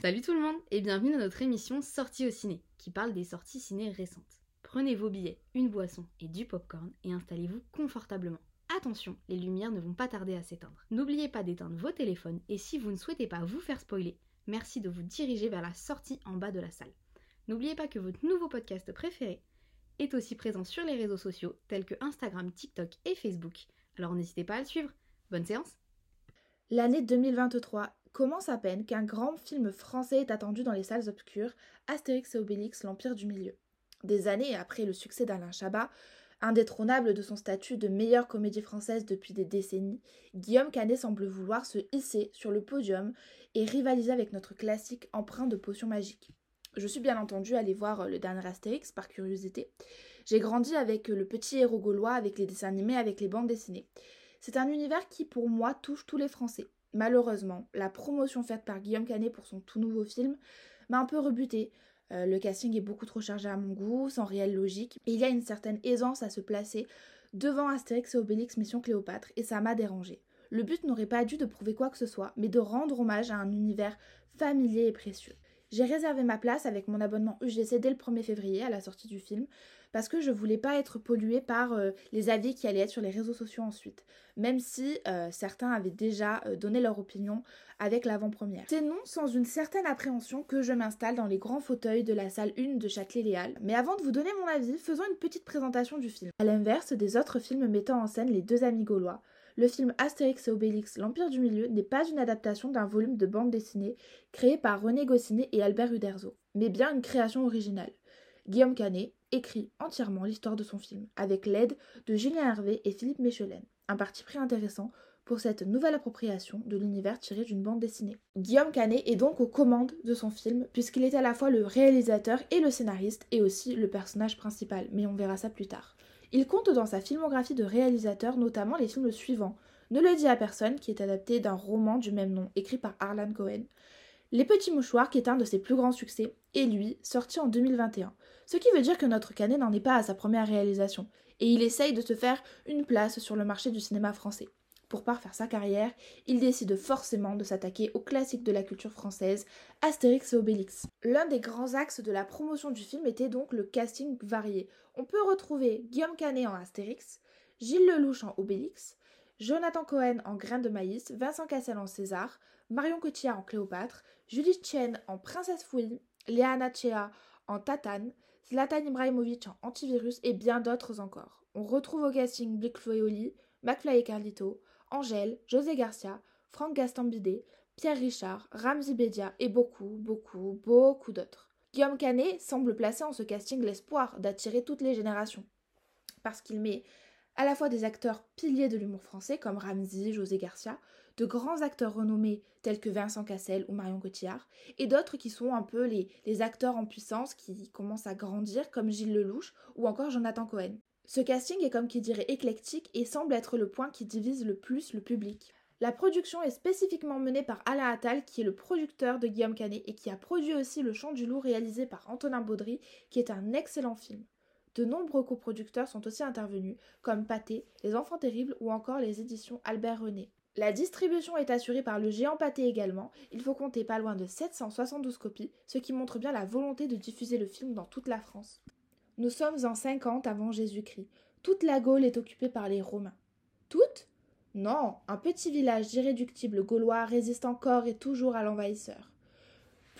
Salut tout le monde et bienvenue dans notre émission Sortie au ciné, qui parle des sorties ciné récentes. Prenez vos billets, une boisson et du popcorn et installez-vous confortablement. Attention, les lumières ne vont pas tarder à s'éteindre. N'oubliez pas d'éteindre vos téléphones et si vous ne souhaitez pas vous faire spoiler, merci de vous diriger vers la sortie en bas de la salle. N'oubliez pas que votre nouveau podcast préféré est aussi présent sur les réseaux sociaux tels que Instagram, TikTok et Facebook. Alors n'hésitez pas à le suivre. Bonne séance L'année 2023 commence à peine qu'un grand film français est attendu dans les salles obscures, Astérix et Obélix, l'Empire du Milieu. Des années après le succès d'Alain Chabat, indétrônable de son statut de meilleure comédie française depuis des décennies, Guillaume Canet semble vouloir se hisser sur le podium et rivaliser avec notre classique empreint de potions magiques. Je suis bien entendu allée voir le dernier Astérix par curiosité. J'ai grandi avec le petit héros gaulois, avec les dessins animés, avec les bandes dessinées. C'est un univers qui, pour moi, touche tous les Français. Malheureusement, la promotion faite par Guillaume Canet pour son tout nouveau film m'a un peu rebuté. Euh, le casting est beaucoup trop chargé à mon goût, sans réelle logique, et il y a une certaine aisance à se placer devant Astérix et Obélix Mission Cléopâtre, et ça m'a dérangé. Le but n'aurait pas dû de prouver quoi que ce soit, mais de rendre hommage à un univers familier et précieux. J'ai réservé ma place avec mon abonnement UGC dès le 1er février à la sortie du film parce que je voulais pas être polluée par euh, les avis qui allaient être sur les réseaux sociaux ensuite, même si euh, certains avaient déjà euh, donné leur opinion avec l'avant-première. C'est non sans une certaine appréhension que je m'installe dans les grands fauteuils de la salle 1 de Châtelet-Léal. Mais avant de vous donner mon avis, faisons une petite présentation du film. À l'inverse des autres films mettant en scène les deux amis gaulois, le film Astérix et Obélix, l'Empire du Milieu, n'est pas une adaptation d'un volume de bande dessinée créé par René Goscinny et Albert Uderzo, mais bien une création originale. Guillaume Canet écrit entièrement l'histoire de son film, avec l'aide de Julien Hervé et Philippe Mechelen, un parti pris intéressant pour cette nouvelle appropriation de l'univers tiré d'une bande dessinée. Guillaume Canet est donc aux commandes de son film, puisqu'il est à la fois le réalisateur et le scénariste, et aussi le personnage principal, mais on verra ça plus tard. Il compte dans sa filmographie de réalisateur notamment les films suivants Ne le dit à personne, qui est adapté d'un roman du même nom écrit par Arlan Cohen, Les Petits Mouchoirs, qui est un de ses plus grands succès, et lui, sorti en 2021. Ce qui veut dire que notre Canet n'en est pas à sa première réalisation, et il essaye de se faire une place sur le marché du cinéma français. Pour parfaire sa carrière, il décide forcément de s'attaquer aux classiques de la culture française, Astérix et Obélix. L'un des grands axes de la promotion du film était donc le casting varié. On peut retrouver Guillaume Canet en Astérix, Gilles Lelouch en Obélix, Jonathan Cohen en Grain de maïs, Vincent Cassel en César, Marion Cotillard en Cléopâtre, Julie Chen en Princesse Fouille, Léana Chea en Tatane, Zlatan Ibrahimovic en Antivirus et bien d'autres encore. On retrouve au casting Blick Floyoli, McFly et Carlito, Angèle, José Garcia, Franck Gastambide, Pierre Richard, Ramzi Bedia et beaucoup, beaucoup, beaucoup d'autres. Guillaume Canet semble placer en ce casting l'espoir d'attirer toutes les générations. Parce qu'il met à la fois des acteurs piliers de l'humour français comme Ramzi, José Garcia, de grands acteurs renommés tels que Vincent Cassel ou Marion Cotillard, et d'autres qui sont un peu les, les acteurs en puissance qui commencent à grandir comme Gilles Lelouch ou encore Jonathan Cohen. Ce casting est comme qui dirait éclectique et semble être le point qui divise le plus le public. La production est spécifiquement menée par Alain Attal, qui est le producteur de Guillaume Canet et qui a produit aussi Le Chant du Loup réalisé par Antonin Baudry, qui est un excellent film. De nombreux coproducteurs sont aussi intervenus, comme Pathé, Les Enfants Terribles ou encore les éditions Albert René. La distribution est assurée par le géant Pathé également, il faut compter pas loin de 772 copies, ce qui montre bien la volonté de diffuser le film dans toute la France. Nous sommes en 50 avant Jésus-Christ. Toute la Gaule est occupée par les Romains. Toute Non, un petit village irréductible gaulois résiste encore et toujours à l'envahisseur.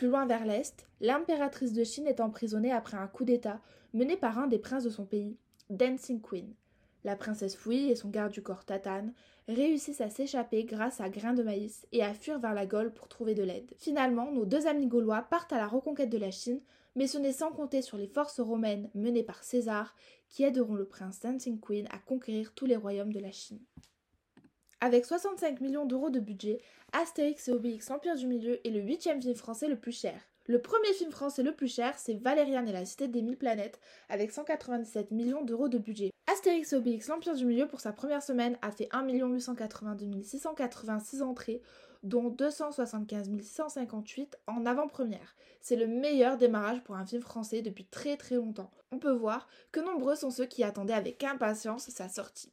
Plus loin vers l'est, l'impératrice de Chine est emprisonnée après un coup d'État mené par un des princes de son pays, Dancing Queen. La princesse Fouille et son garde du corps Tatane réussissent à s'échapper grâce à Grain de maïs et à fuir vers la Gaule pour trouver de l'aide. Finalement, nos deux amis gaulois partent à la reconquête de la Chine mais ce n'est sans compter sur les forces romaines menées par César qui aideront le prince Dancing Queen à conquérir tous les royaumes de la Chine. Avec 65 millions d'euros de budget, Astérix et Obélix l'Empire du Milieu est le huitième film français le plus cher. Le premier film français le plus cher, c'est Valériane et la Cité des Mille Planètes, avec 197 millions d'euros de budget. Astérix et Obélix l'Empire du Milieu, pour sa première semaine, a fait 1 882 686 entrées, dont 275 658 en avant-première. C'est le meilleur démarrage pour un film français depuis très très longtemps. On peut voir que nombreux sont ceux qui attendaient avec impatience sa sortie.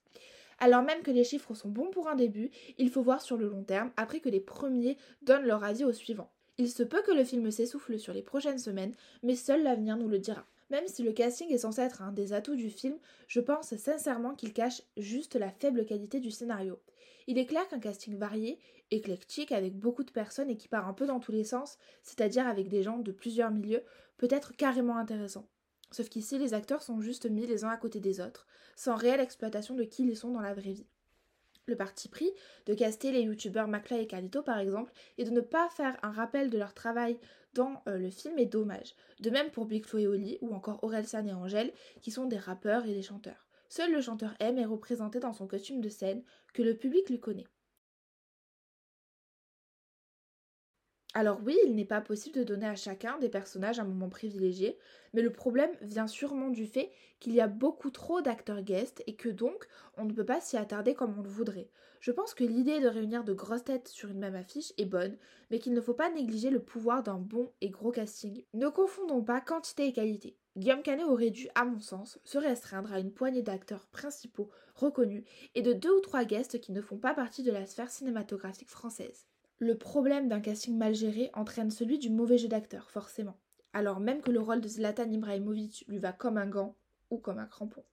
Alors même que les chiffres sont bons pour un début, il faut voir sur le long terme après que les premiers donnent leur avis au suivant. Il se peut que le film s'essouffle sur les prochaines semaines, mais seul l'avenir nous le dira. Même si le casting est censé être un des atouts du film, je pense sincèrement qu'il cache juste la faible qualité du scénario. Il est clair qu'un casting varié, éclectique, avec beaucoup de personnes et qui part un peu dans tous les sens, c'est-à-dire avec des gens de plusieurs milieux, peut être carrément intéressant. Sauf qu'ici, les acteurs sont juste mis les uns à côté des autres, sans réelle exploitation de qui ils sont dans la vraie vie. Le parti pris de caster les youtubeurs Macla et Carlito par exemple et de ne pas faire un rappel de leur travail dans euh, le film est dommage. De même pour Big Flo et Oli ou encore San et Angèle qui sont des rappeurs et des chanteurs. Seul le chanteur M est représenté dans son costume de scène que le public lui connaît. Alors oui, il n'est pas possible de donner à chacun des personnages un moment privilégié, mais le problème vient sûrement du fait qu'il y a beaucoup trop d'acteurs guests et que donc on ne peut pas s'y attarder comme on le voudrait. Je pense que l'idée de réunir de grosses têtes sur une même affiche est bonne, mais qu'il ne faut pas négliger le pouvoir d'un bon et gros casting. Ne confondons pas quantité et qualité. Guillaume Canet aurait dû, à mon sens, se restreindre à une poignée d'acteurs principaux reconnus et de deux ou trois guests qui ne font pas partie de la sphère cinématographique française. Le problème d'un casting mal géré entraîne celui du mauvais jeu d'acteur, forcément. Alors même que le rôle de Zlatan Ibrahimovic lui va comme un gant ou comme un crampon.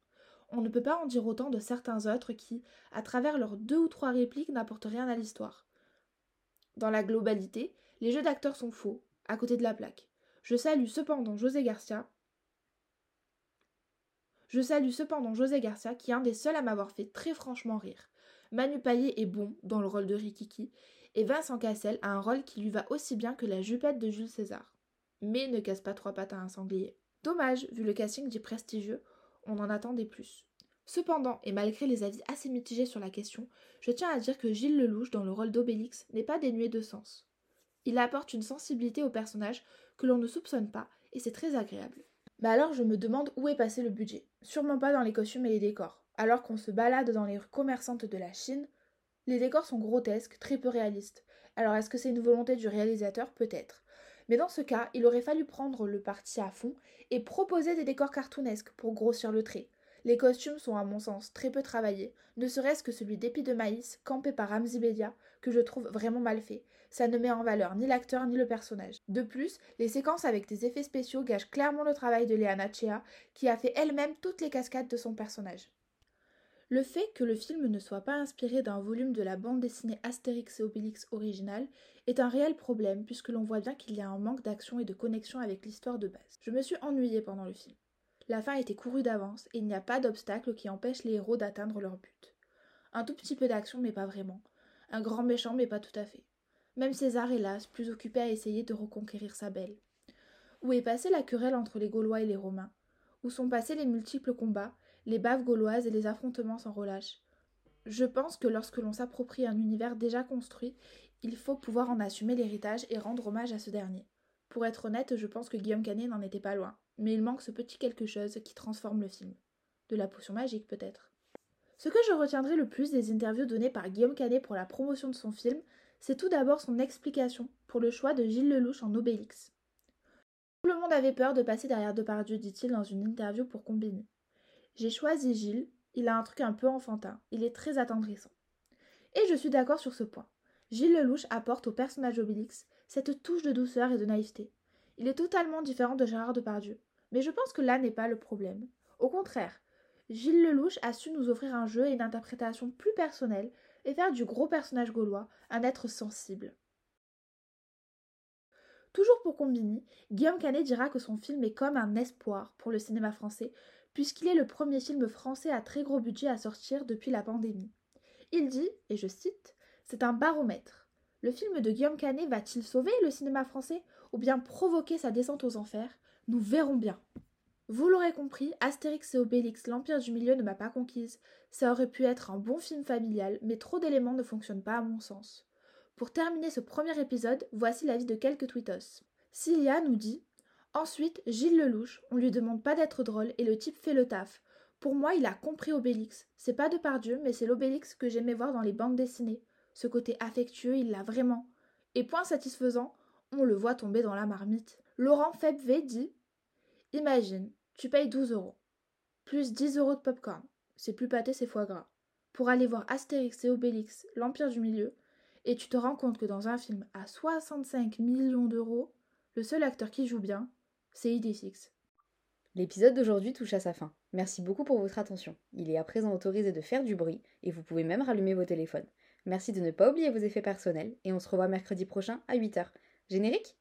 On ne peut pas en dire autant de certains autres qui, à travers leurs deux ou trois répliques, n'apportent rien à l'histoire. Dans la globalité, les jeux d'acteurs sont faux, à côté de la plaque. Je salue cependant José Garcia. Je salue cependant José Garcia, qui est un des seuls à m'avoir fait très franchement rire. Manu Payet est bon dans le rôle de Rikiki, et Vincent Cassel a un rôle qui lui va aussi bien que la jupette de Jules César. Mais ne casse pas trois pattes à un sanglier. Dommage, vu le casting dit prestigieux, on en attendait plus. Cependant, et malgré les avis assez mitigés sur la question, je tiens à dire que Gilles Lelouch dans le rôle d'Obélix n'est pas dénué de sens. Il apporte une sensibilité au personnage que l'on ne soupçonne pas, et c'est très agréable. Bah alors je me demande où est passé le budget. Sûrement pas dans les costumes et les décors. Alors qu'on se balade dans les rues commerçantes de la Chine, les décors sont grotesques, très peu réalistes. Alors est-ce que c'est une volonté du réalisateur? Peut-être. Mais dans ce cas, il aurait fallu prendre le parti à fond et proposer des décors cartoonesques pour grossir le trait. Les costumes sont à mon sens très peu travaillés, ne serait-ce que celui d'épi de maïs campé par Ramzi Bedia, que je trouve vraiment mal fait. Ça ne met en valeur ni l'acteur ni le personnage. De plus, les séquences avec des effets spéciaux gâchent clairement le travail de Léana Chea, qui a fait elle-même toutes les cascades de son personnage. Le fait que le film ne soit pas inspiré d'un volume de la bande dessinée Astérix et Obélix originale est un réel problème puisque l'on voit bien qu'il y a un manque d'action et de connexion avec l'histoire de base. Je me suis ennuyée pendant le film. La fin était courue d'avance et il n'y a pas d'obstacle qui empêche les héros d'atteindre leur but. Un tout petit peu d'action mais pas vraiment. Un grand méchant mais pas tout à fait. Même César, hélas, plus occupé à essayer de reconquérir sa belle. Où est passée la querelle entre les Gaulois et les Romains? Où sont passés les multiples combats? Les baves gauloises et les affrontements sans relâche. Je pense que lorsque l'on s'approprie un univers déjà construit, il faut pouvoir en assumer l'héritage et rendre hommage à ce dernier. Pour être honnête, je pense que Guillaume Canet n'en était pas loin, mais il manque ce petit quelque chose qui transforme le film. De la potion magique peut-être. Ce que je retiendrai le plus des interviews données par Guillaume Canet pour la promotion de son film, c'est tout d'abord son explication pour le choix de Gilles Lelouch en Obélix. Tout le monde avait peur de passer derrière Depardieu, dit-il dans une interview pour Combini. J'ai choisi Gilles, il a un truc un peu enfantin, il est très attendrissant. Et je suis d'accord sur ce point. Gilles Lelouch apporte au personnage Obélix cette touche de douceur et de naïveté. Il est totalement différent de Gérard Depardieu. Mais je pense que là n'est pas le problème. Au contraire, Gilles Lelouch a su nous offrir un jeu et une interprétation plus personnelle et faire du gros personnage gaulois un être sensible. Toujours pour Combini, Guillaume Canet dira que son film est comme un espoir pour le cinéma français, puisqu'il est le premier film français à très gros budget à sortir depuis la pandémie. Il dit, et je cite, C'est un baromètre. Le film de Guillaume Canet va-t-il sauver le cinéma français ou bien provoquer sa descente aux enfers? Nous verrons bien. Vous l'aurez compris, Astérix et Obélix, l'Empire du Milieu ne m'a pas conquise. Ça aurait pu être un bon film familial, mais trop d'éléments ne fonctionnent pas à mon sens. Pour terminer ce premier épisode, voici l'avis de quelques tweetos. Cilia nous dit Ensuite, Gilles Lelouch, on lui demande pas d'être drôle et le type fait le taf. Pour moi, il a compris Obélix. C'est pas de par Dieu, mais c'est l'Obélix que j'aimais voir dans les bandes dessinées. Ce côté affectueux, il l'a vraiment. Et point satisfaisant, on le voit tomber dans la marmite. Laurent Febv dit Imagine, tu payes 12 euros, plus 10 euros de popcorn, c'est plus pâté, c'est foie gras, pour aller voir Astérix et Obélix, l'Empire du Milieu, et tu te rends compte que dans un film à 65 millions d'euros, le seul acteur qui joue bien, c'est Idéfix. L'épisode d'aujourd'hui touche à sa fin. Merci beaucoup pour votre attention. Il est à présent autorisé de faire du bruit et vous pouvez même rallumer vos téléphones. Merci de ne pas oublier vos effets personnels et on se revoit mercredi prochain à 8h. Générique?